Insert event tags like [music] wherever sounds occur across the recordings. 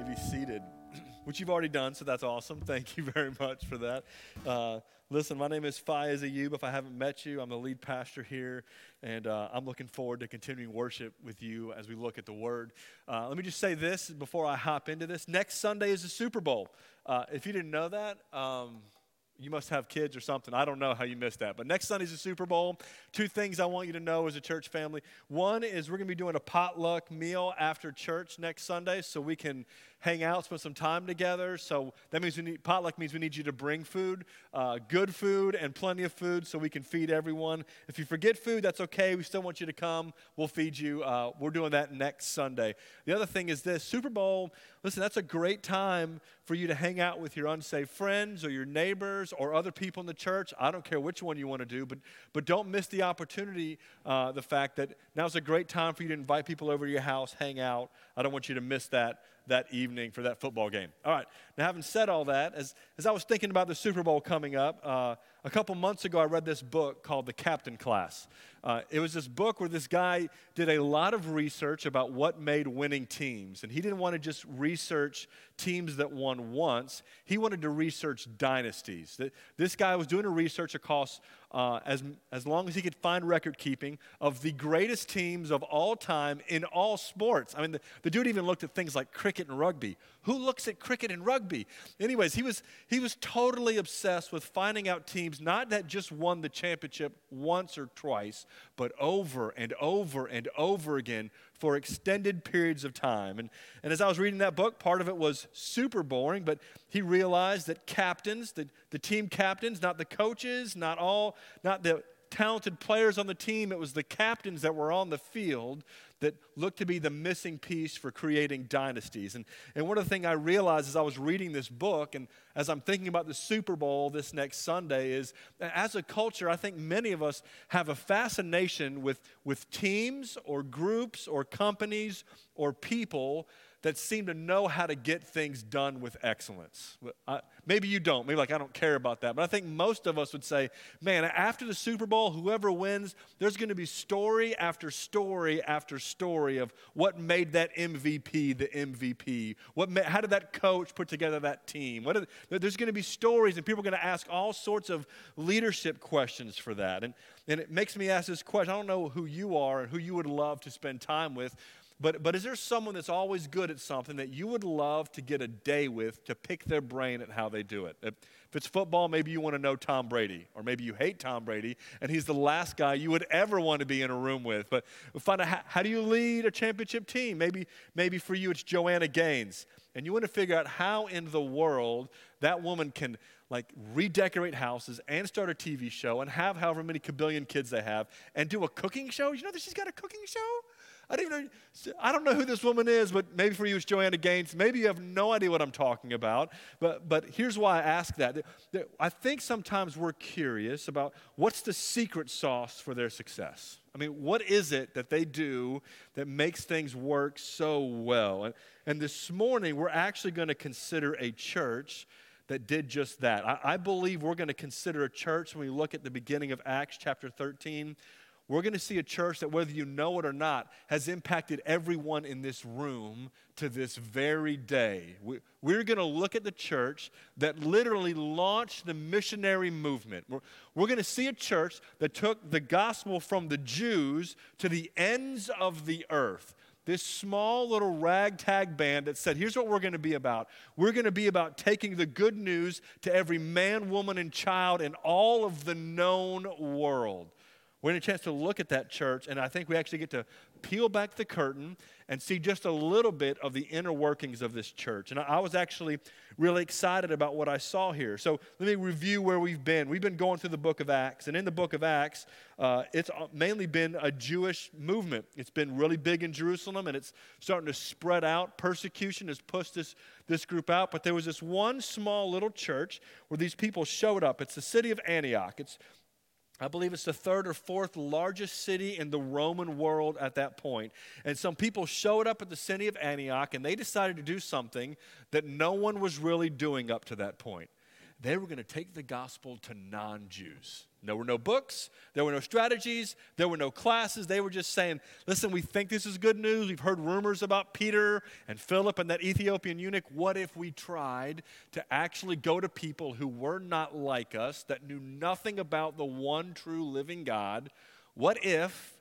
may be seated, [clears throat] which you've already done, so that's awesome. [laughs] Thank you very much for that. Uh, listen, my name is Faiz Ayub. If I haven't met you, I'm the lead pastor here, and uh, I'm looking forward to continuing worship with you as we look at the Word. Uh, let me just say this before I hop into this. Next Sunday is the Super Bowl. Uh, if you didn't know that, um, you must have kids or something. I don't know how you missed that. But next Sunday's the Super Bowl. Two things I want you to know as a church family. One is we're going to be doing a potluck meal after church next Sunday so we can hang out, spend some time together. So that means we need, potluck means we need you to bring food, uh, good food, and plenty of food so we can feed everyone. If you forget food, that's okay. We still want you to come. We'll feed you. Uh, we're doing that next Sunday. The other thing is this Super Bowl, listen, that's a great time for you to hang out with your unsaved friends or your neighbors or other people in the church. I don't care which one you want to do, but, but don't miss the opportunity, uh, the fact that now's a great time for you to invite people over to your house, hang out. I don't want you to miss that that evening for that football game. All right, now having said all that, as, as I was thinking about the Super Bowl coming up, uh, a couple months ago I read this book called The Captain Class. Uh, it was this book where this guy did a lot of research about what made winning teams. And he didn't want to just research teams that won once, he wanted to research dynasties. This guy was doing a research across uh, as, as long as he could find record keeping of the greatest teams of all time in all sports. I mean, the, the dude even looked at things like cricket and rugby. Who looks at cricket and rugby? Anyways, he was, he was totally obsessed with finding out teams not that just won the championship once or twice, but over and over and over again for extended periods of time. And, and as I was reading that book, part of it was super boring, but he realized that captains, the, the team captains, not the coaches, not all, not the talented players on the team, it was the captains that were on the field that looked to be the missing piece for creating dynasties. And, and one of the things I realized as I was reading this book and as I'm thinking about the Super Bowl this next Sunday is as a culture, I think many of us have a fascination with, with teams or groups or companies or people that seem to know how to get things done with excellence. I, maybe you don't. Maybe like I don't care about that. But I think most of us would say, man, after the Super Bowl, whoever wins, there's going to be story after story after story of what made that MVP the MVP. What made, how did that coach put together that team? What there's going to be stories, and people are going to ask all sorts of leadership questions for that. And, and it makes me ask this question. I don't know who you are and who you would love to spend time with, but, but is there someone that's always good at something that you would love to get a day with to pick their brain at how they do it? If it's football, maybe you want to know Tom Brady, or maybe you hate Tom Brady, and he's the last guy you would ever want to be in a room with. But find out how, how do you lead a championship team? Maybe, maybe for you it's Joanna Gaines, and you want to figure out how in the world that woman can like redecorate houses and start a TV show and have however many kabillion kids they have and do a cooking show. You know that she's got a cooking show? I don't, even know, I don't know who this woman is, but maybe for you it's Joanna Gaines. Maybe you have no idea what I'm talking about. But, but here's why I ask that. I think sometimes we're curious about what's the secret sauce for their success. I mean, what is it that they do that makes things work so well? And, and this morning, we're actually going to consider a church that did just that. I, I believe we're going to consider a church when we look at the beginning of Acts chapter 13 we're going to see a church that, whether you know it or not, has impacted everyone in this room to this very day. We're going to look at the church that literally launched the missionary movement. We're, we're going to see a church that took the gospel from the Jews to the ends of the earth this small little ragtag band that said, Here's what we're going to be about. We're going to be about taking the good news to every man, woman, and child in all of the known world. We're a chance to look at that church, and I think we actually get to peel back the curtain and see just a little bit of the inner workings of this church. And I was actually really excited about what I saw here. So let me review where we've been. We've been going through the book of Acts, and in the book of Acts, uh, it's mainly been a Jewish movement. It's been really big in Jerusalem, and it's starting to spread out. Persecution has pushed this, this group out, but there was this one small little church where these people showed up. It's the city of Antioch. It's I believe it's the third or fourth largest city in the Roman world at that point. And some people showed up at the city of Antioch and they decided to do something that no one was really doing up to that point. They were going to take the gospel to non Jews. There were no books, there were no strategies, there were no classes. They were just saying, listen, we think this is good news. We've heard rumors about Peter and Philip and that Ethiopian eunuch. What if we tried to actually go to people who were not like us, that knew nothing about the one true living God? What if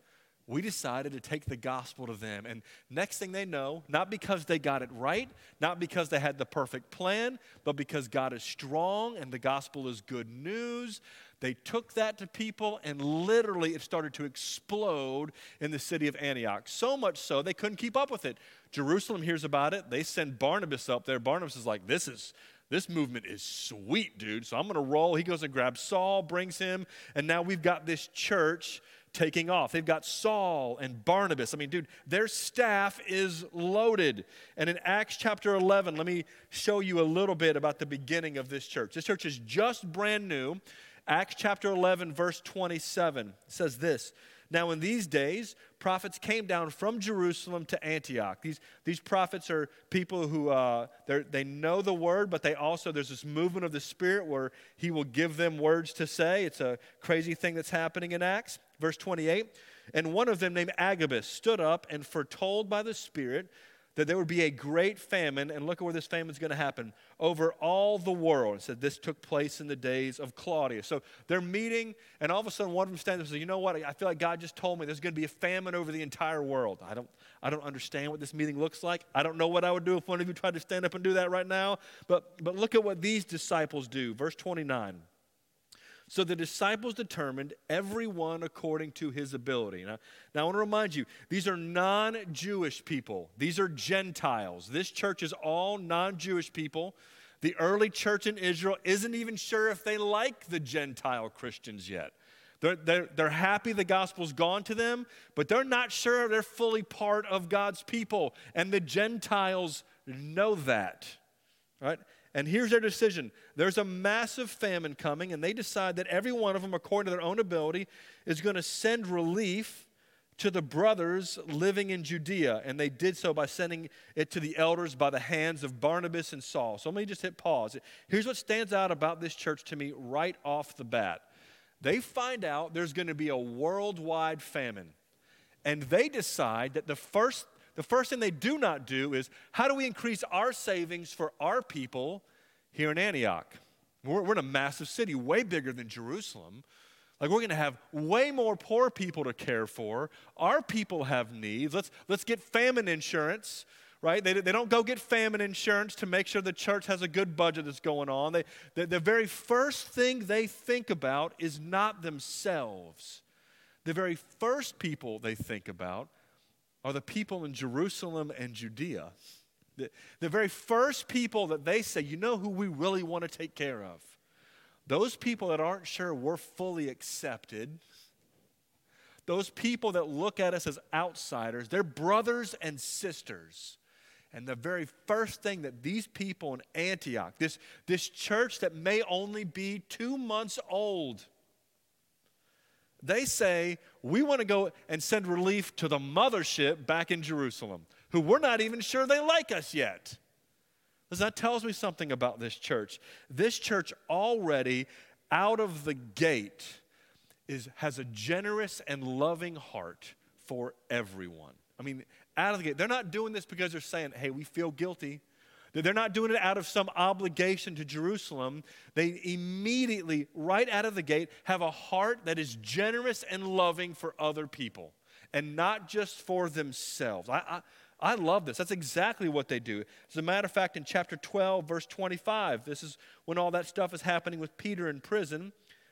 we decided to take the gospel to them. And next thing they know, not because they got it right, not because they had the perfect plan, but because God is strong and the gospel is good news, they took that to people and literally it started to explode in the city of Antioch. So much so they couldn't keep up with it. Jerusalem hears about it. They send Barnabas up there. Barnabas is like, this is this movement is sweet, dude. So I'm going to roll. He goes and grabs Saul, brings him, and now we've got this church taking off. They've got Saul and Barnabas. I mean, dude, their staff is loaded. And in Acts chapter 11, let me show you a little bit about the beginning of this church. This church is just brand new. Acts chapter 11, verse 27 says this Now, in these days, prophets came down from Jerusalem to Antioch. These, these prophets are people who uh, they know the word, but they also, there's this movement of the Spirit where He will give them words to say. It's a crazy thing that's happening in Acts. Verse 28 And one of them, named Agabus, stood up and foretold by the Spirit that there would be a great famine, and look at where this famine is going to happen over all the world. It said this took place in the days of Claudius. So they're meeting, and all of a sudden one of them stands up and says, You know what? I feel like God just told me there's going to be a famine over the entire world. I don't, I don't understand what this meeting looks like. I don't know what I would do if one of you tried to stand up and do that right now. But, but look at what these disciples do. Verse 29. So the disciples determined everyone according to his ability. Now, now I want to remind you, these are non Jewish people, these are Gentiles. This church is all non Jewish people. The early church in Israel isn't even sure if they like the Gentile Christians yet. They're, they're, they're happy the gospel's gone to them, but they're not sure they're fully part of God's people. And the Gentiles know that. Right? And here's their decision there's a massive famine coming, and they decide that every one of them, according to their own ability, is going to send relief to the brothers living in Judea. And they did so by sending it to the elders by the hands of Barnabas and Saul. So let me just hit pause. Here's what stands out about this church to me right off the bat they find out there's going to be a worldwide famine. And they decide that the first the first thing they do not do is how do we increase our savings for our people here in Antioch? We're, we're in a massive city, way bigger than Jerusalem. Like we're going to have way more poor people to care for. Our people have needs. Let's, let's get famine insurance, right? They, they don't go get famine insurance to make sure the church has a good budget that's going on. They, the, the very first thing they think about is not themselves. The very first people they think about are the people in Jerusalem and Judea. The, the very first people that they say, you know who we really want to take care of? Those people that aren't sure we're fully accepted, those people that look at us as outsiders, they're brothers and sisters. And the very first thing that these people in Antioch, this, this church that may only be two months old, they say, we want to go and send relief to the mothership back in Jerusalem, who we're not even sure they like us yet. That tells me something about this church. This church already, out of the gate, is, has a generous and loving heart for everyone. I mean, out of the gate. They're not doing this because they're saying, hey, we feel guilty. They're not doing it out of some obligation to Jerusalem. They immediately, right out of the gate, have a heart that is generous and loving for other people and not just for themselves. I, I, I love this. That's exactly what they do. As a matter of fact, in chapter 12, verse 25, this is when all that stuff is happening with Peter in prison.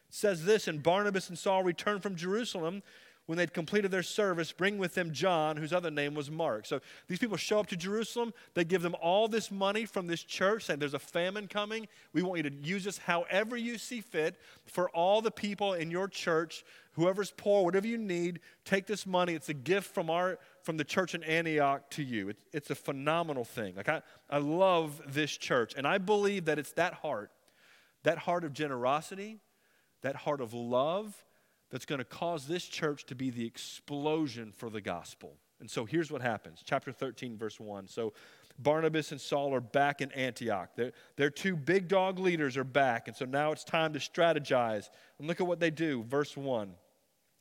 says this, and Barnabas and Saul returned from Jerusalem when they'd completed their service, bring with them John, whose other name was Mark. So these people show up to Jerusalem. They give them all this money from this church, saying, There's a famine coming. We want you to use this however you see fit for all the people in your church. Whoever's poor, whatever you need, take this money. It's a gift from, our, from the church in Antioch to you. It's, it's a phenomenal thing. Like I, I love this church, and I believe that it's that heart, that heart of generosity, that heart of love that's going to cause this church to be the explosion for the gospel. And so here's what happens. Chapter 13, verse 1. So Barnabas and Saul are back in Antioch. Their, their two big dog leaders are back. And so now it's time to strategize. And look at what they do. Verse 1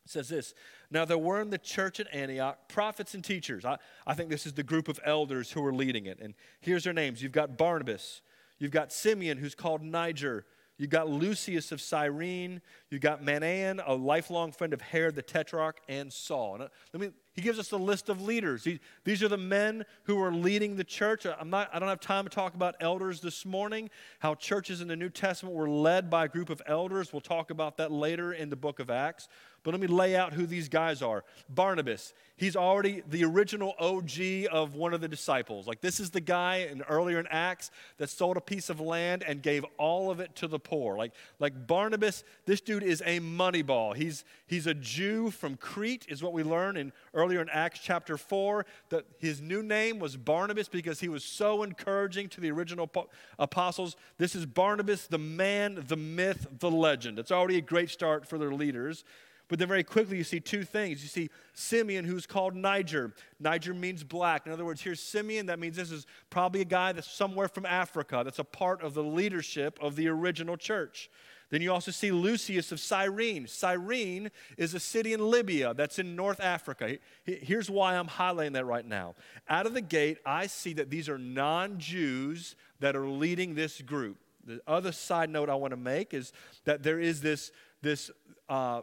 says this Now there were in the church at Antioch prophets and teachers. I, I think this is the group of elders who are leading it. And here's their names you've got Barnabas, you've got Simeon, who's called Niger. You've got Lucius of Cyrene. You've got Manaen, a lifelong friend of Herod the Tetrarch, and Saul. And let me he gives us a list of leaders. He, these are the men who are leading the church. Uh, I'm not, I don't have time to talk about elders this morning, how churches in the New Testament were led by a group of elders. We'll talk about that later in the book of Acts. But let me lay out who these guys are. Barnabas, he's already the original OG of one of the disciples. Like, this is the guy in, earlier in Acts that sold a piece of land and gave all of it to the poor. Like, like Barnabas, this dude is a money ball. He's, he's a Jew from Crete, is what we learn in earlier in Acts chapter 4. That his new name was Barnabas because he was so encouraging to the original apostles. This is Barnabas, the man, the myth, the legend. It's already a great start for their leaders. But then very quickly you see two things. You see Simeon, who's called Niger. Niger means black. In other words, here's Simeon. That means this is probably a guy that's somewhere from Africa, that's a part of the leadership of the original church. Then you also see Lucius of Cyrene. Cyrene is a city in Libya that's in North Africa. Here's why I'm highlighting that right now. Out of the gate, I see that these are non Jews that are leading this group. The other side note I want to make is that there is this, this uh,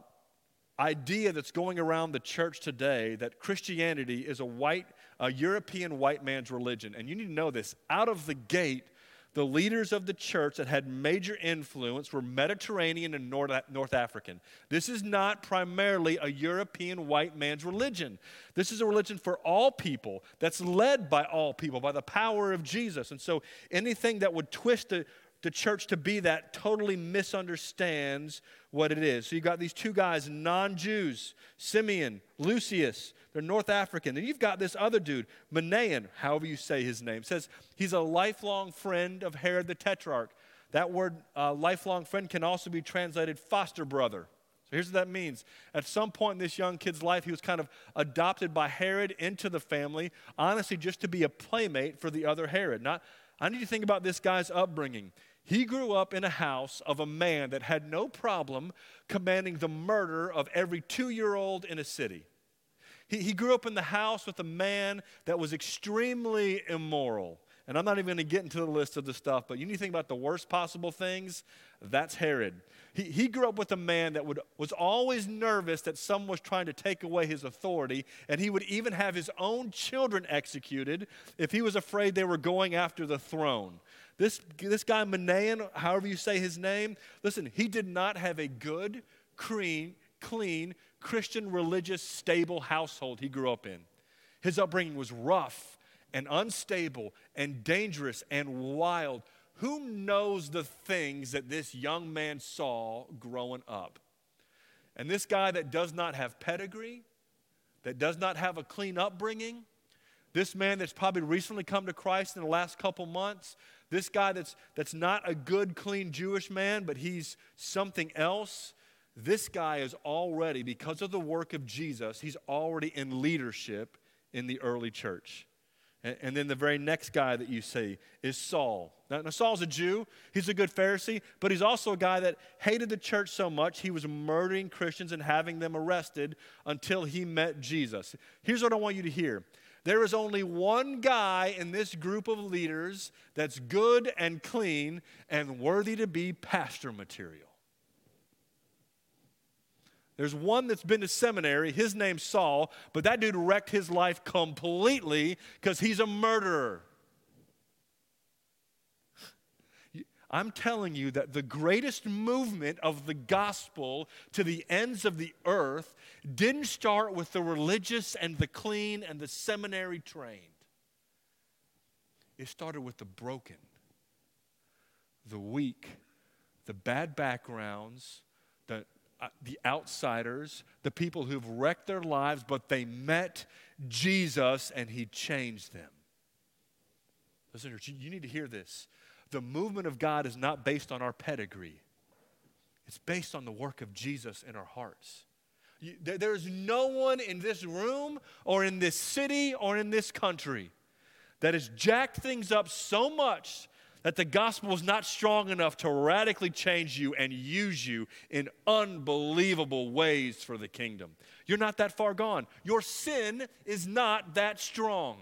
idea that's going around the church today that Christianity is a white, a European white man's religion. And you need to know this. Out of the gate, the leaders of the church that had major influence were Mediterranean and North, North African. This is not primarily a European white man's religion. This is a religion for all people that's led by all people by the power of Jesus. And so anything that would twist the the church to be that totally misunderstands what it is. So you've got these two guys, non Jews, Simeon, Lucius, they're North African. And you've got this other dude, Manaen, however you say his name, says he's a lifelong friend of Herod the Tetrarch. That word, uh, lifelong friend, can also be translated foster brother. So here's what that means. At some point in this young kid's life, he was kind of adopted by Herod into the family, honestly, just to be a playmate for the other Herod. Not, I need you to think about this guy's upbringing. He grew up in a house of a man that had no problem commanding the murder of every two year old in a city. He, he grew up in the house with a man that was extremely immoral. And I'm not even going to get into the list of the stuff, but you need to think about the worst possible things. That's Herod. He, he grew up with a man that would, was always nervous that someone was trying to take away his authority, and he would even have his own children executed if he was afraid they were going after the throne. This, this guy, Manaen, however you say his name, listen, he did not have a good, clean, clean, Christian, religious, stable household he grew up in. His upbringing was rough and unstable and dangerous and wild. Who knows the things that this young man saw growing up? And this guy that does not have pedigree, that does not have a clean upbringing, this man that's probably recently come to Christ in the last couple months, this guy that's, that's not a good, clean Jewish man, but he's something else. This guy is already, because of the work of Jesus, he's already in leadership in the early church. And, then the very next guy that you see is Saul. Now, now, Saul's a Jew, he's a good Pharisee, but he's also a guy that hated the church so much he was murdering Christians and having them arrested until he met Jesus. Here's what I want you to hear there is only one guy in this group of leaders that's good and clean and worthy to be pastor material. There's one that's been to seminary, his name's Saul, but that dude wrecked his life completely because he's a murderer. I'm telling you that the greatest movement of the gospel to the ends of the earth didn't start with the religious and the clean and the seminary trained. It started with the broken, the weak, the bad backgrounds, the, Uh, the outsiders, the people who've wrecked their lives, but they met Jesus and he changed them. Listen, you need to hear this the movement of God is not based on our pedigree, it's based on the work of Jesus in our hearts. There's no one in this room or in this city or in this country that has jacked things up so much that the gospel is not strong enough to radically change you and use you in unbelievable ways for the kingdom. You're not that far gone. Your sin is not that strong.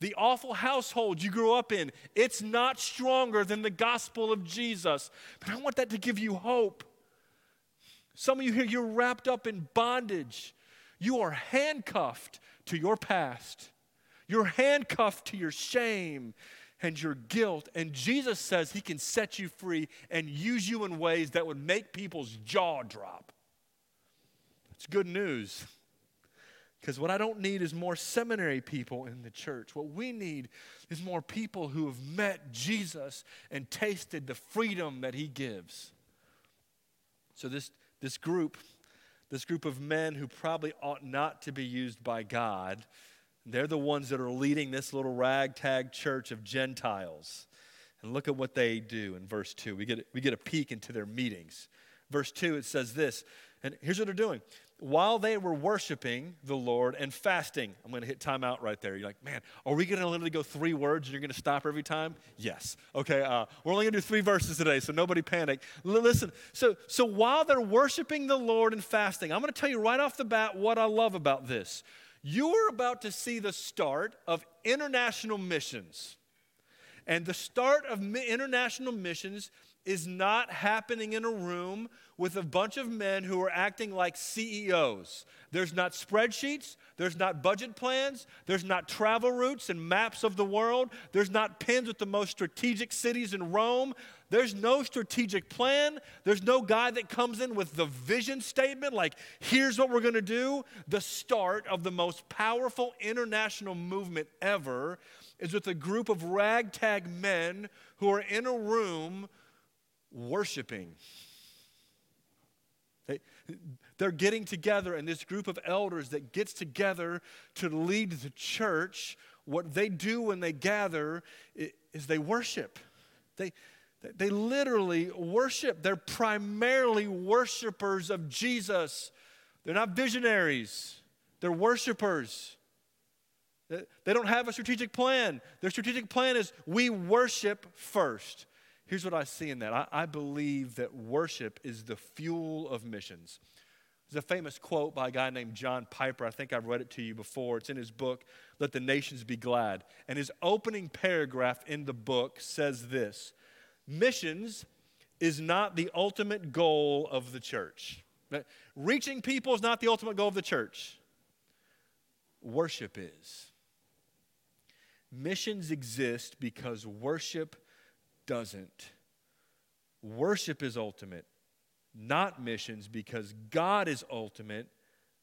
The awful household you grew up in, it's not stronger than the gospel of Jesus. But I want that to give you hope. Some of you here, you're wrapped up in bondage. You are handcuffed to your past. You're handcuffed to your shame and your guilt. And Jesus says he can set you free and use you in ways that would make people's jaw drop. It's good news. Because what I don't need is more seminary people in the church. What we need is more people who have met Jesus and tasted the freedom that he gives. So, this, this group, this group of men who probably ought not to be used by God, they're the ones that are leading this little ragtag church of Gentiles. And look at what they do in verse 2. We get, we get a peek into their meetings. Verse 2, it says this, and here's what they're doing. While they were worshiping the Lord and fasting, I'm going to hit time out right there. You're like, man, are we going to literally go three words and you're going to stop every time? Yes. Okay, uh, we're only going to do three verses today, so nobody panic. L- listen, so, so while they're worshiping the Lord and fasting, I'm going to tell you right off the bat what I love about this. You are about to see the start of international missions. And the start of international missions is not happening in a room with a bunch of men who are acting like CEOs. There's not spreadsheets, there's not budget plans, there's not travel routes and maps of the world, there's not pins with the most strategic cities in Rome. There's no strategic plan. There's no guy that comes in with the vision statement, like, here's what we're going to do. The start of the most powerful international movement ever is with a group of ragtag men who are in a room worshiping. They, they're getting together, and this group of elders that gets together to lead the church, what they do when they gather is they worship. They, they literally worship. They're primarily worshipers of Jesus. They're not visionaries, they're worshipers. They don't have a strategic plan. Their strategic plan is we worship first. Here's what I see in that I, I believe that worship is the fuel of missions. There's a famous quote by a guy named John Piper. I think I've read it to you before. It's in his book, Let the Nations Be Glad. And his opening paragraph in the book says this missions is not the ultimate goal of the church. Reaching people is not the ultimate goal of the church. Worship is. Missions exist because worship doesn't. Worship is ultimate, not missions, because God is ultimate,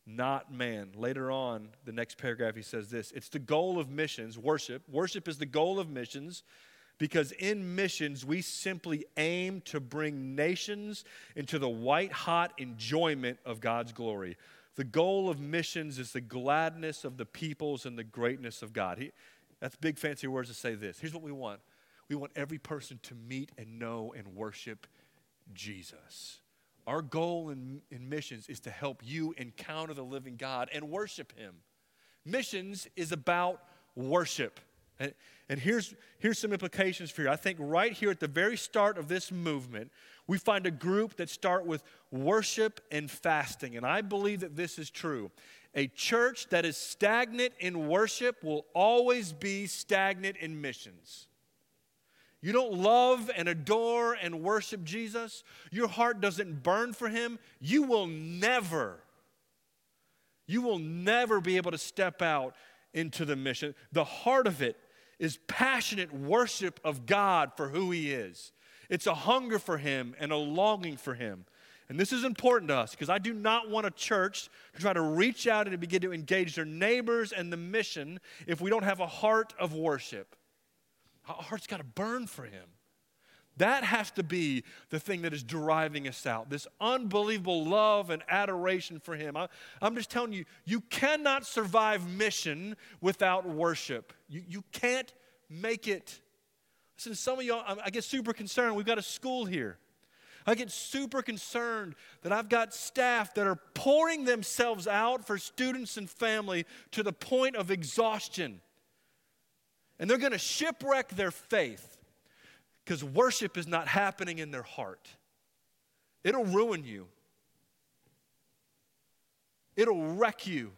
not man. Later on, the next paragraph, he says this it's the goal of missions, worship. Worship is the goal of missions because in missions, we simply aim to bring nations into the white hot enjoyment of God's glory. The goal of missions is the gladness of the peoples and the greatness of God. He, that's big, fancy words to say this. Here's what we want we want every person to meet and know and worship Jesus. Our goal in, in missions is to help you encounter the living God and worship Him. Missions is about worship. And, and here's, here's some implications for you. I think right here at the very start of this movement, we find a group that start with worship and fasting. And I believe that this is true. A church that is stagnant in worship will always be stagnant in missions. You don't love and adore and worship Jesus, your heart doesn't burn for him, you will never, you will never be able to step out into the mission. The heart of it is passionate worship of God for who He is. It's a hunger for Him and a longing for Him. And this is important to us because I do not want a church to try to reach out and begin to engage their neighbors and the mission if we don't have a heart of worship. Our heart's got to burn for Him. That has to be the thing that is driving us out this unbelievable love and adoration for Him. I, am just telling you, you cannot survive mission without worship. You, you can't make it. Listen, some of y'all, I get super concerned. We've got a school here. I get super concerned that I've got staff that are pouring themselves out for students and family to the point of exhaustion. And they're going to shipwreck their faith because worship is not happening in their heart. It'll ruin you, it'll wreck you,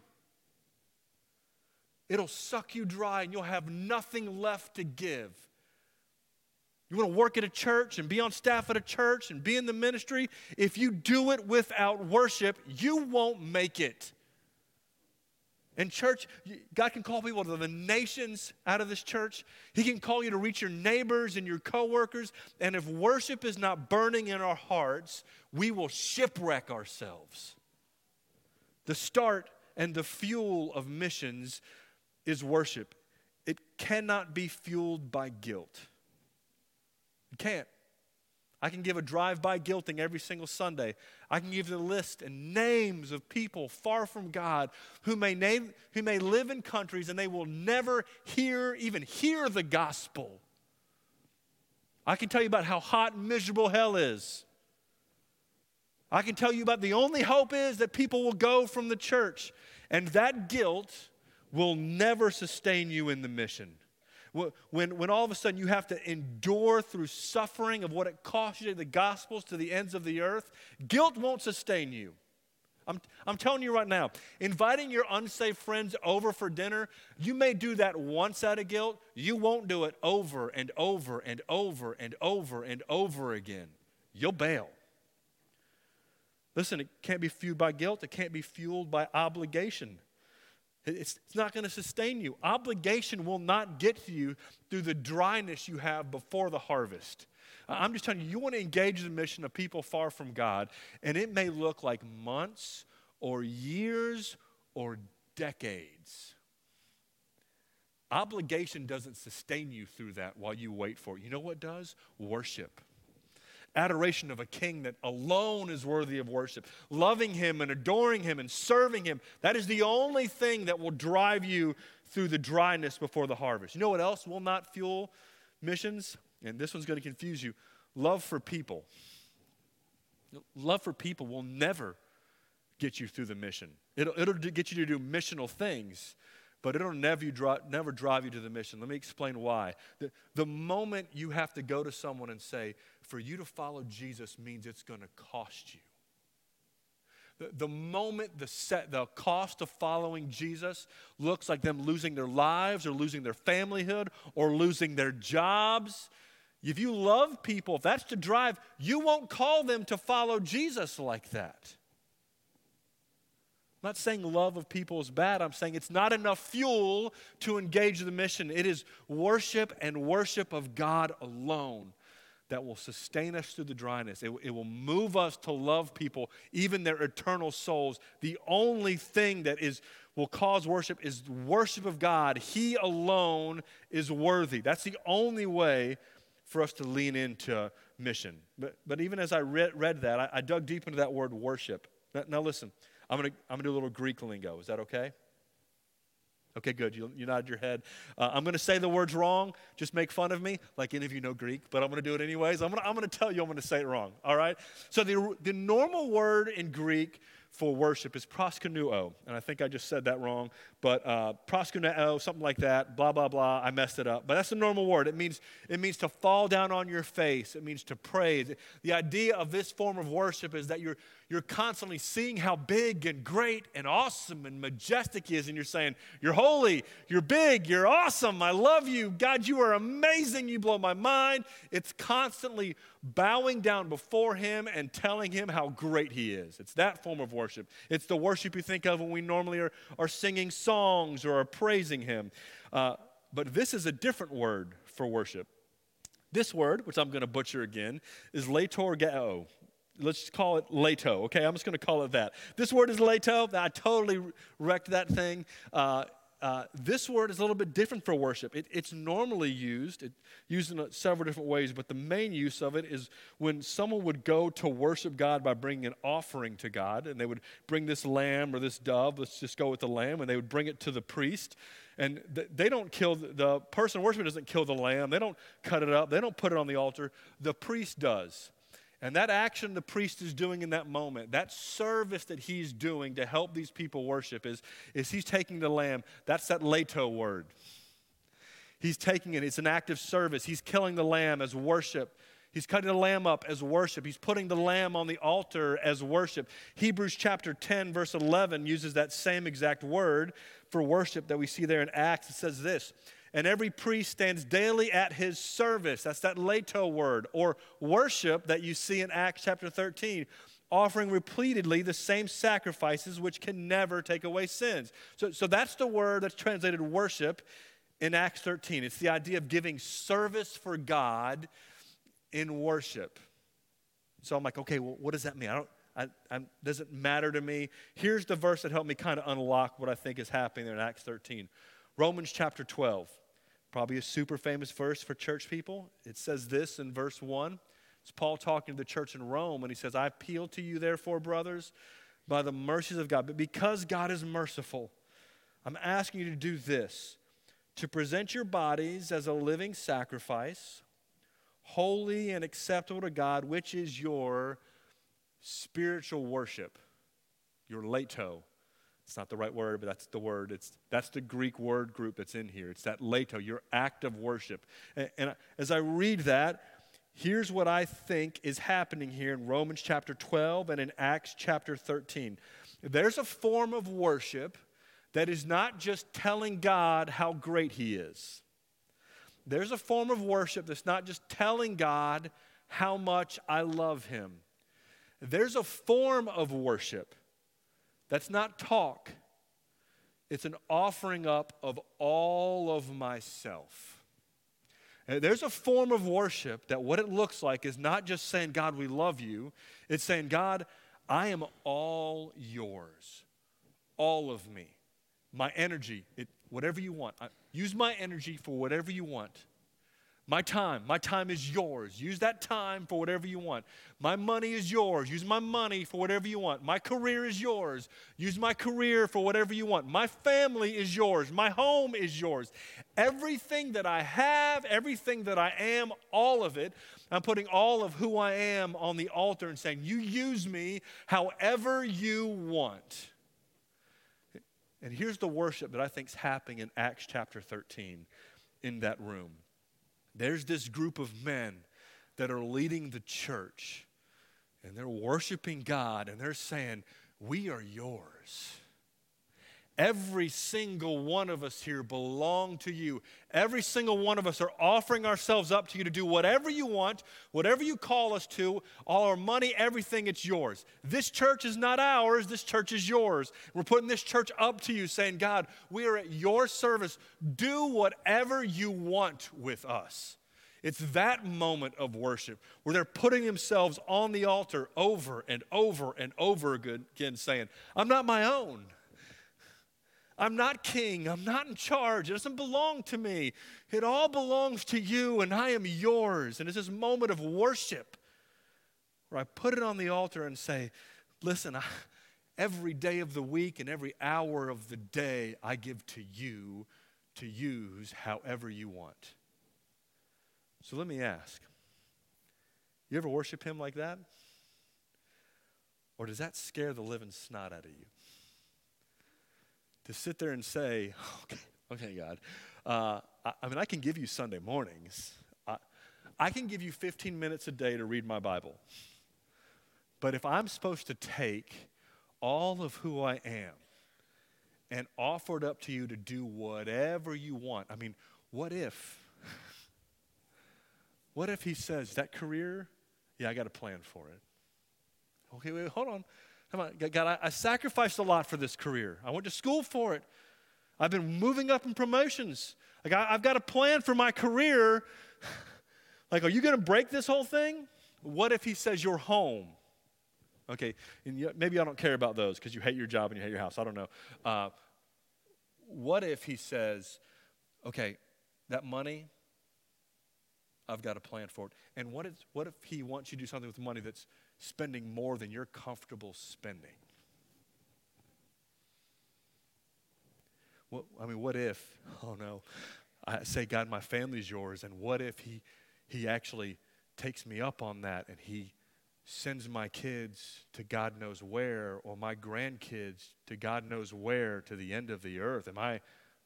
it'll suck you dry, and you'll have nothing left to give. You want to work at a church and be on staff at a church and be in the ministry? If you do it without worship, you won't make it. In church, God can call people to the nations out of this church. He can call you to reach your neighbors and your coworkers. And if worship is not burning in our hearts, we will shipwreck ourselves. The start and the fuel of missions is worship. It cannot be fueled by guilt. You can't. I can give a drive by guilting every single Sunday. I can give the list and names of people far from God who may, name, who may live in countries and they will never hear, even hear the gospel. I can tell you about how hot and miserable hell is. I can tell you about the only hope is that people will go from the church. And that guilt will never sustain you in the mission. When, when all of a sudden you have to endure through suffering of what it costs you the gospels to the ends of the earth, guilt won't sustain you. I'm, I'm telling you right now, inviting your unsaved friends over for dinner, you may do that once out of guilt. You won't do it over and over and over and over and over again. You'll bail. Listen, it can't be fueled by guilt, it can't be fueled by obligation. It's, it's not going to sustain you. Obligation will not get to you through the dryness you have before the harvest. I'm just telling you, you want to engage the mission of people far from God, and it may look like months or years or decades. Obligation doesn't sustain you through that while you wait for it. You know what does? Worship adoration of a king that alone is worthy of worship. Loving him and adoring him and serving him. That is the only thing that will drive you through the dryness before the harvest. You know what else will not fuel missions? And this one's going to confuse you love for people. Love for people will never get you through the mission. It'll, it'll get you to do missional things, but it'll never, never drive you to the mission. Let me explain why. The, the moment you have to go to someone and say, for you to follow Jesus means it's going to cost you. The, the moment the, set, the cost of following Jesus looks like them losing their lives or losing their familyhood or losing their jobs, if you love people, if that's to drive, you won't call them to follow Jesus like that. I'm not saying love of people is bad. I'm saying it's not enough fuel to engage the mission. It is worship and worship of God alone that will sustain us through the dryness. It, it, will move us to love people, even their eternal souls. The only thing that is will cause worship is worship of God. He alone is worthy. That's the only way for us to lean into mission. But, but even as I read, read that, I, I dug deep into that word worship. Now, now listen, I'm going to I'm gonna do a little Greek lingo. Is that okay? Okay, good. You, you nodded your head. Uh, I'm going to say the words wrong. Just make fun of me, like any of you know Greek, but I'm going to do it anyways. I'm going to, tell you I'm going to say it wrong, all right? So the, the normal word in Greek for worship is proskuneo. And I think I just said that wrong, but uh, proskuneo, something like that, blah, blah, blah. I messed it up. But that's the normal word. It means, it means to fall down on your face, it means to praise. The idea of this form of worship is that you're, you're constantly seeing how big and great and awesome and majestic is, and you're saying, You're holy, you're big, you're awesome, I love you. God, you are amazing, you blow my mind. It's constantly bowing down before him and telling him how great he is. It's that form of worship. It's the worship you think of when we normally are, are singing songs or are praising him. Uh, but this is a different word for worship. This word, which I'm going to butcher again, is leitourgeo let's call it Leto, okay? I'm just going to call it that. This word is Leto. I totally wrecked that thing. Uh, uh, this word is a little bit different for worship. It, it's normally used, it, used in several different ways, but the main use of it is when someone would go to worship God by bringing an offering to God, and they would bring this lamb or this dove, let's just go with the lamb, and they would bring it to the priest. And th- they don't kill, the, the person worshiping doesn't kill the lamb, they don't cut it up, they don't put it on the altar, the priest does. And that action the priest is doing in that moment, that service that he's doing to help these people worship, is, is he's taking the lamb. That's that leto word. He's taking it, it's an act of service. He's killing the lamb as worship. He's cutting the lamb up as worship. He's putting the lamb on the altar as worship. Hebrews chapter 10, verse 11 uses that same exact word for worship that we see there in Acts. It says this And every priest stands daily at his service. That's that lato word, or worship that you see in Acts chapter 13 offering repeatedly the same sacrifices which can never take away sins. So, so that's the word that's translated worship in Acts 13. It's the idea of giving service for God in worship. So I'm like, okay, well, what does that mean? I don't, I, I, does it matter to me? Here's the verse that helped me kind of unlock what I think is happening there in Acts 13. Romans chapter 12, probably a super famous verse for church people. It says this in verse 1. It's Paul talking to the church in Rome, and he says, I appeal to you, therefore, brothers, by the mercies of God. But because God is merciful, I'm asking you to do this to present your bodies as a living sacrifice, holy and acceptable to God, which is your spiritual worship, your lato. It's not the right word, but that's the word. It's, that's the Greek word group that's in here. It's that lato, your act of worship. And, and as I read that, Here's what I think is happening here in Romans chapter 12 and in Acts chapter 13. There's a form of worship that is not just telling God how great He is. There's a form of worship that's not just telling God how much I love Him. There's a form of worship that's not talk, it's an offering up of all of myself. Uh, there's a form of worship that what it looks like is not just saying, God, we love you. It's saying, God, I am all yours, all of me, my energy, it, whatever you want. I, use my energy for whatever you want. My time, my time is yours. Use that time for whatever you want. My money is yours. Use my money for whatever you want. My career is yours. Use my career for whatever you want. My family is yours. My home is yours. Everything that I have, everything that I am, all of it, I'm putting all of who I am on the altar and saying, You use me however you want. And here's the worship that I think is happening in Acts chapter 13 in that room. There's this group of men that are leading the church, and they're worshiping God, and they're saying, We are yours. Every single one of us here belong to you. Every single one of us are offering ourselves up to you to do whatever you want, whatever you call us to, all our money, everything, it's yours. This church is not ours, this church is yours. We're putting this church up to you, saying, God, we are at your service. Do whatever you want with us. It's that moment of worship where they're putting themselves on the altar over and over and over again, saying, I'm not my own. I'm not king. I'm not in charge. It doesn't belong to me. It all belongs to you, and I am yours. And it's this moment of worship where I put it on the altar and say, Listen, I, every day of the week and every hour of the day, I give to you to use however you want. So let me ask you ever worship Him like that? Or does that scare the living snot out of you? To sit there and say, [laughs] okay, okay God, uh, I, I, mean, I can give you Sunday mornings. I, I can give you 15 minutes a day to read my Bible. But if I'm supposed to take all of who I am and offer it up to you to do whatever you want, I mean, what if? [sighs] What if he says, that career, yeah, I got a plan for it. Okay, wait, hold on. Come on, God, I, I sacrificed a lot for this career. I went to school for it. I've been moving up in promotions. Like, I, have got a plan for my career. [laughs] like, are you going to break this whole thing? What if he says you're home? Okay, and maybe I don't care about those because you hate your job and you hate your house. I don't know. Uh, what if he says, okay, that money, I've got a plan for it. And what, is, what if he wants you to do something with money that's spending more than you're comfortable spending? I mean, what if, [laughs] oh no, I say, God, my family's yours, and what if he, he actually takes me up on that and he sends my kids to God knows where, or my grandkids to God knows where, to the end of the earth? Am I,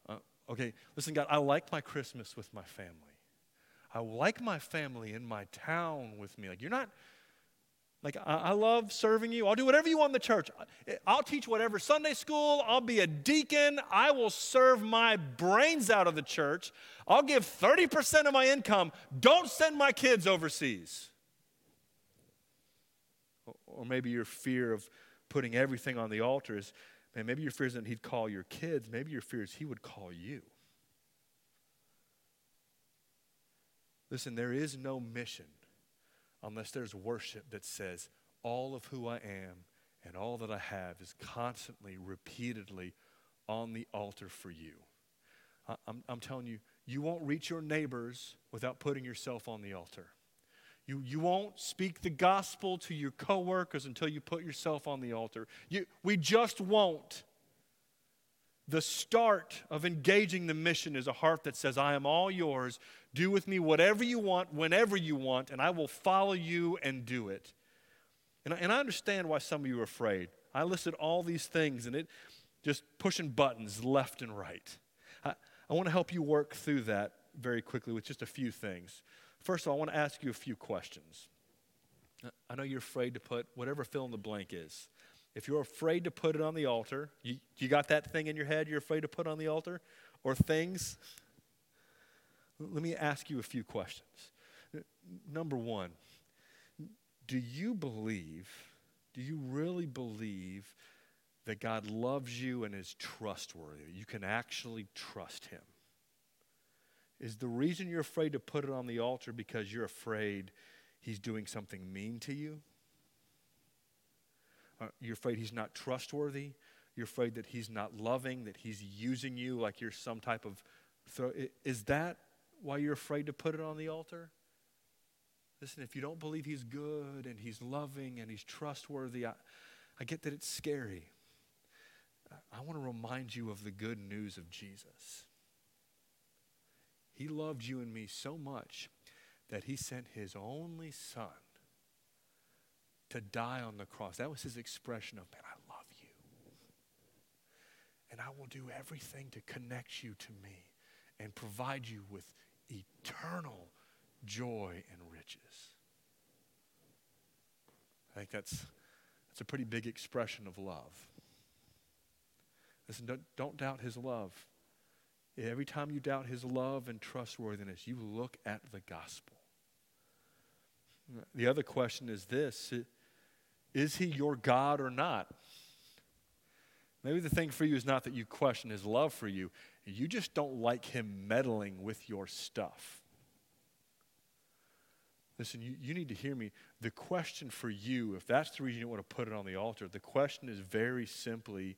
uh, Okay, listen, God, I like my Christmas with my family. I like my family in my town with me. Like, you're not, like, I, I, love serving you. I'll do whatever you want in the church. I'll teach whatever Sunday school. I'll be a deacon. I will serve my brains out of the church. I'll give 30% of my income. Don't send my kids overseas. Or maybe your fear of putting everything on the altar is, man, maybe your fear isn't he'd call your kids. Maybe your fear is he would call you. Listen, there is no mission unless there's worship that says, all of who I am and all that I have is constantly, repeatedly on the altar for you. I, I'm, I'm telling you, you won't reach your neighbors without putting yourself on the altar. You, you won't speak the gospel to your coworkers until you put yourself on the altar. You, we just won't. The start of engaging the mission is a heart that says, I am all yours. Do with me whatever you want, whenever you want, and I will follow you and do it. And, and I understand why some of you are afraid. I listed all these things, and it just pushing buttons left and right. I, I want to help you work through that very quickly with just a few things. First of all, I want to ask you a few questions. I know you're afraid to put whatever fill in the blank is. If you're afraid to put it on the altar, you, you got that thing in your head you're afraid to put on the altar? Or things? Let me ask you a few questions. Number one, do you believe, do you really believe that God loves you and is trustworthy? You can actually trust Him? Is the reason you're afraid to put it on the altar because you're afraid he's doing something mean to you? Uh, you're afraid he's not trustworthy? You're afraid that he's not loving, that he's using you like you're some type of. Throw, is that why you're afraid to put it on the altar? Listen, if you don't believe he's good and he's loving and he's trustworthy, I, I get that it's scary. I want to remind you of the good news of Jesus. He loved you and me so much that he sent his only son to die on the cross. That was his expression of, man, I love you. And I will do everything to connect you to me and provide you with eternal joy and riches. I think that's, that's a pretty big expression of love. Listen, don't, don't doubt his love. Every time you doubt his love and trustworthiness, you look at the gospel. The other question is this Is he your God or not? Maybe the thing for you is not that you question his love for you, you just don't like him meddling with your stuff. Listen, you, you need to hear me. The question for you, if that's the reason you want to put it on the altar, the question is very simply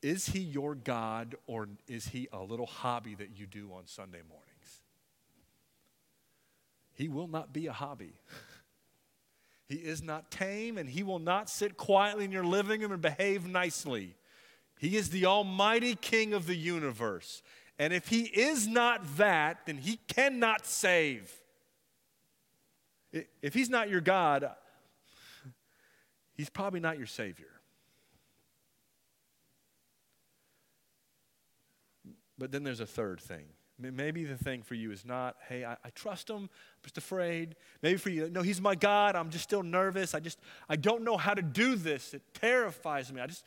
is he your God or is he a little hobby that you do on Sunday mornings? He will not be a hobby. [laughs] he is not tame and he will not sit quietly in your living room and behave nicely. He is the almighty king of the universe. And if he is not that, then he cannot save. If he's not your God, he's probably not your Savior. But then there's a third thing. Maybe the thing for you is not, hey, I, I, trust him, I'm just afraid. Maybe for you, no, he's my God, I'm just still nervous. I just, I don't know how to do this. It terrifies me. I just,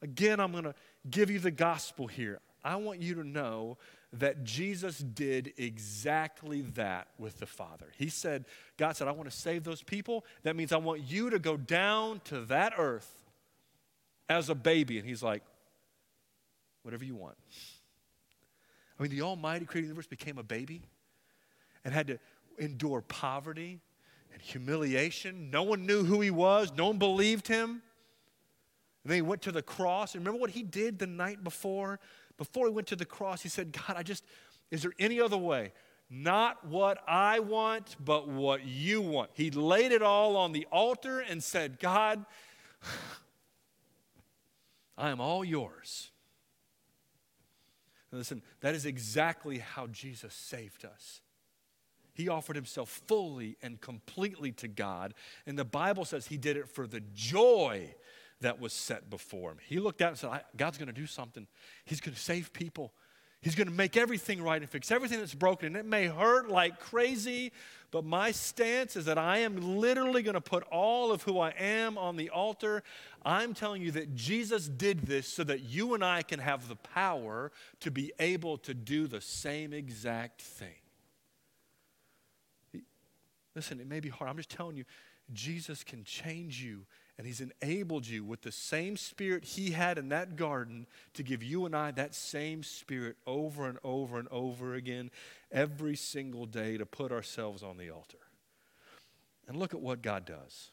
again, I'm going to give you the gospel here. I want you to know that Jesus did exactly that with the Father. He said, God said, I want to save those people. That means I want you to go down to that earth as a baby. And he's like, whatever you want. I mean, the Almighty created the universe became a baby and had to endure poverty and humiliation. No one knew who he was, no one believed him. And then he went to the cross. And remember what he did the night before? Before he went to the cross, he said, God, I just, is there any other way? Not what I want, but what you want. He laid it all on the altar and said, God, [sighs] I am all yours. Listen, that is exactly how Jesus saved us. He offered himself fully and completely to God. And the Bible says he did it for the joy that was set before him. He looked out and said, God's going to do something. He's going to save people. He's going to make everything right and fix everything that's broken. And it may hurt like crazy, but my stance is that I am literally going to put all of who I am on the altar. I'm telling you that Jesus did this so that you and I can have the power to be able to do the same exact thing. Listen, it may be hard. I'm just telling you, Jesus can change you and He's enabled you with the same spirit He had in that garden to give you and I that same spirit over and over and over again every single day to put ourselves on the altar. And look at what God does.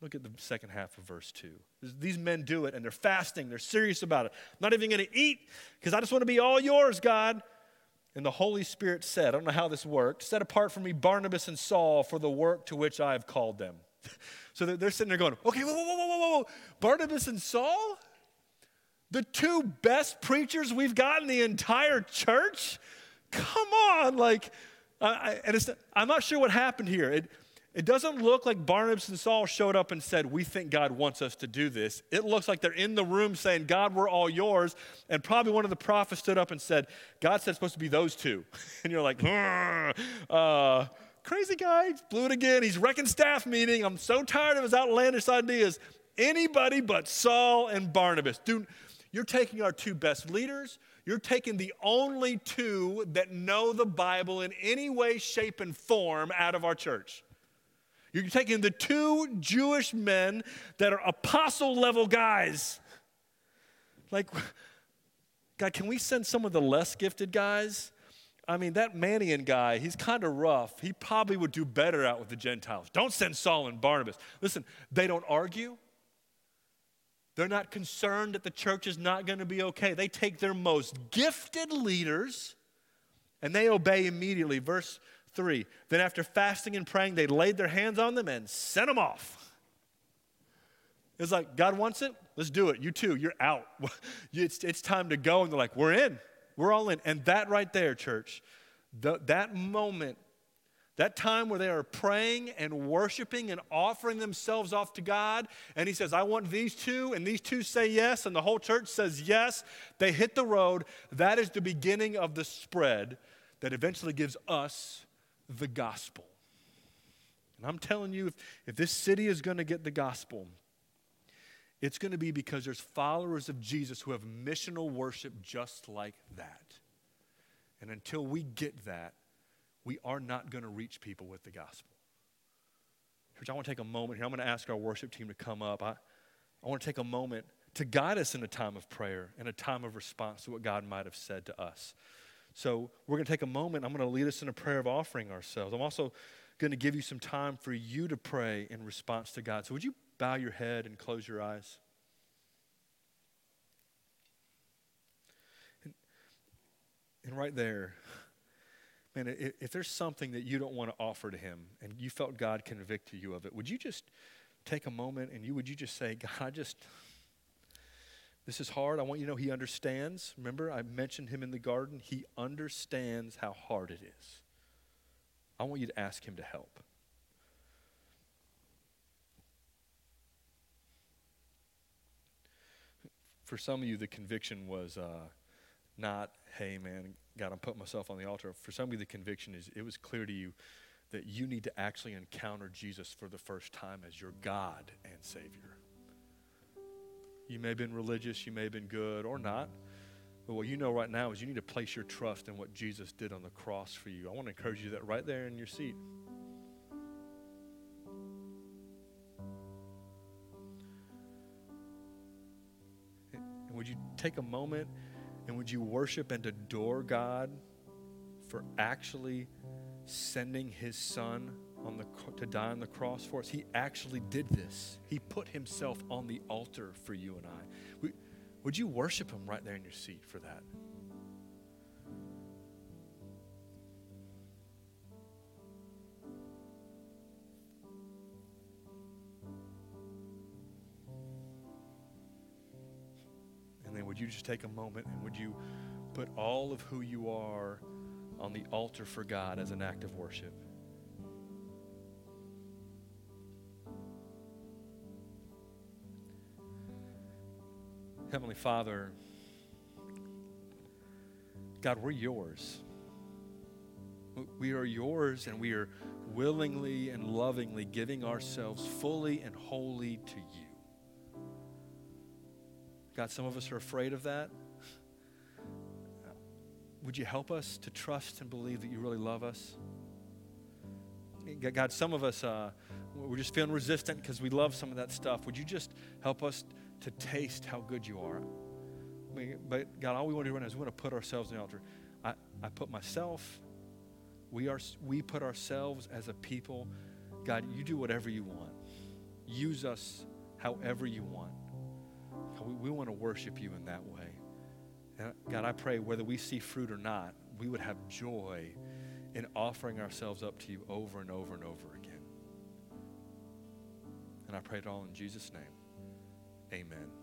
Look at the second half of verse 2. These men do it and they're fasting, they're serious about it. I'm not even going to eat because I just want to be all yours, God. And the Holy Spirit said, I don't know how this worked, set apart for me Barnabas and Saul for the work to which I have called them. [laughs] So they're sitting there going, okay, whoa, whoa, whoa, whoa, whoa, Barnabas and Saul? The two best preachers we've got in the entire church? Come on. Like, I, and it's, I'm not sure what happened here. It, it doesn't look like Barnabas and Saul showed up and said, We think God wants us to do this. It looks like they're in the room saying, God, we're all yours. And probably one of the prophets stood up and said, God said it's supposed to be those two. [laughs] And you're like, uh, crazy guy, blew it again. He's wrecking staff meeting. I'm so tired of his outlandish ideas. Anybody but Saul and Barnabas. Dude, you're taking our two best leaders. You're taking the only two that know the Bible in any way, shape, and form out of our church. You're taking the two Jewish men that are apostle level guys. Like, [laughs] God, can we send some of the less gifted guys? I mean, that Manaen guy, he's kind of rough. He probably would do better out with the Gentiles. Don't send Saul and Barnabas. Listen, they don't argue. They're not concerned that the church is not going to be okay. They take their most gifted leaders and they obey immediately. Verse 3 Then, after fasting and praying, they laid their hands on them and sent them off. It's like, God wants it? Let's do it. You too, you're out. [laughs] it's, it's time to go. And they're like, We're in. We're all in. And that right there, church, the, that moment, that time where they are praying and worshiping and offering themselves off to God, and He says, I want these two, and these two say yes, and the whole church says yes, they hit the road. That is the beginning of the spread that eventually gives us the gospel. And I'm telling you, if, if this city is going to get the gospel, it's going to be because there's followers of Jesus who have missional worship just like that. And until we get that, we are not going to reach people with the gospel. Church, I want to take a moment here. I'm going to ask our worship team to come up. I, I want to take a moment to guide us in a time of prayer and a time of response to what God might have said to us. So we're going to take a moment. I'm going to lead us in a prayer of offering ourselves. I'm also going to give you some time for you to pray in response to God. So would you bow your head and close your eyes? And, and right there, man, if, if there's something that you don't want to offer to Him and you felt God convict you of it, would you just take a moment and you would you just say, God, I just. This is hard. I want you to know he understands. Remember, I mentioned him in the garden. He understands how hard it is. I want you to ask him to help. For some of you, the conviction was uh, not, hey, man, God, I'm putting myself on the altar. For some of you, the conviction is it was clear to you that you need to actually encounter Jesus for the first time as your God and Savior. You may have been religious, you may have been good or not. But what you know right now is you need to place your trust in what Jesus did on the cross for you. I want to encourage you that right there in your seat. Would you take a moment and would you worship and adore God for actually sending his son on the, to die on the cross for us? He actually did this. He put himself on the altar for you and I. Would you worship him right there in your seat for that? Would you just take a moment and would you put all of who you are on the altar for God as an act of worship? Heavenly Father, God, we're yours. We are yours, and we are willingly and lovingly giving ourselves fully and wholly to you. God, some of us are afraid of that. Would you help us to trust and believe that you really love us? God, some of us, uh, we're just feeling resistant because we love some of that stuff. Would you just help us to taste how good you are? I mean, but God, all we want to do right now is we want to put ourselves in the altar. I, I put myself, we, are, we put ourselves as a people. God, you do whatever you want. Use us however you want. We, we want to worship you in that way. And God, I pray whether we see fruit or not, we would have joy in offering ourselves up to you over and over and over again. And I pray it all in Jesus' name. Amen.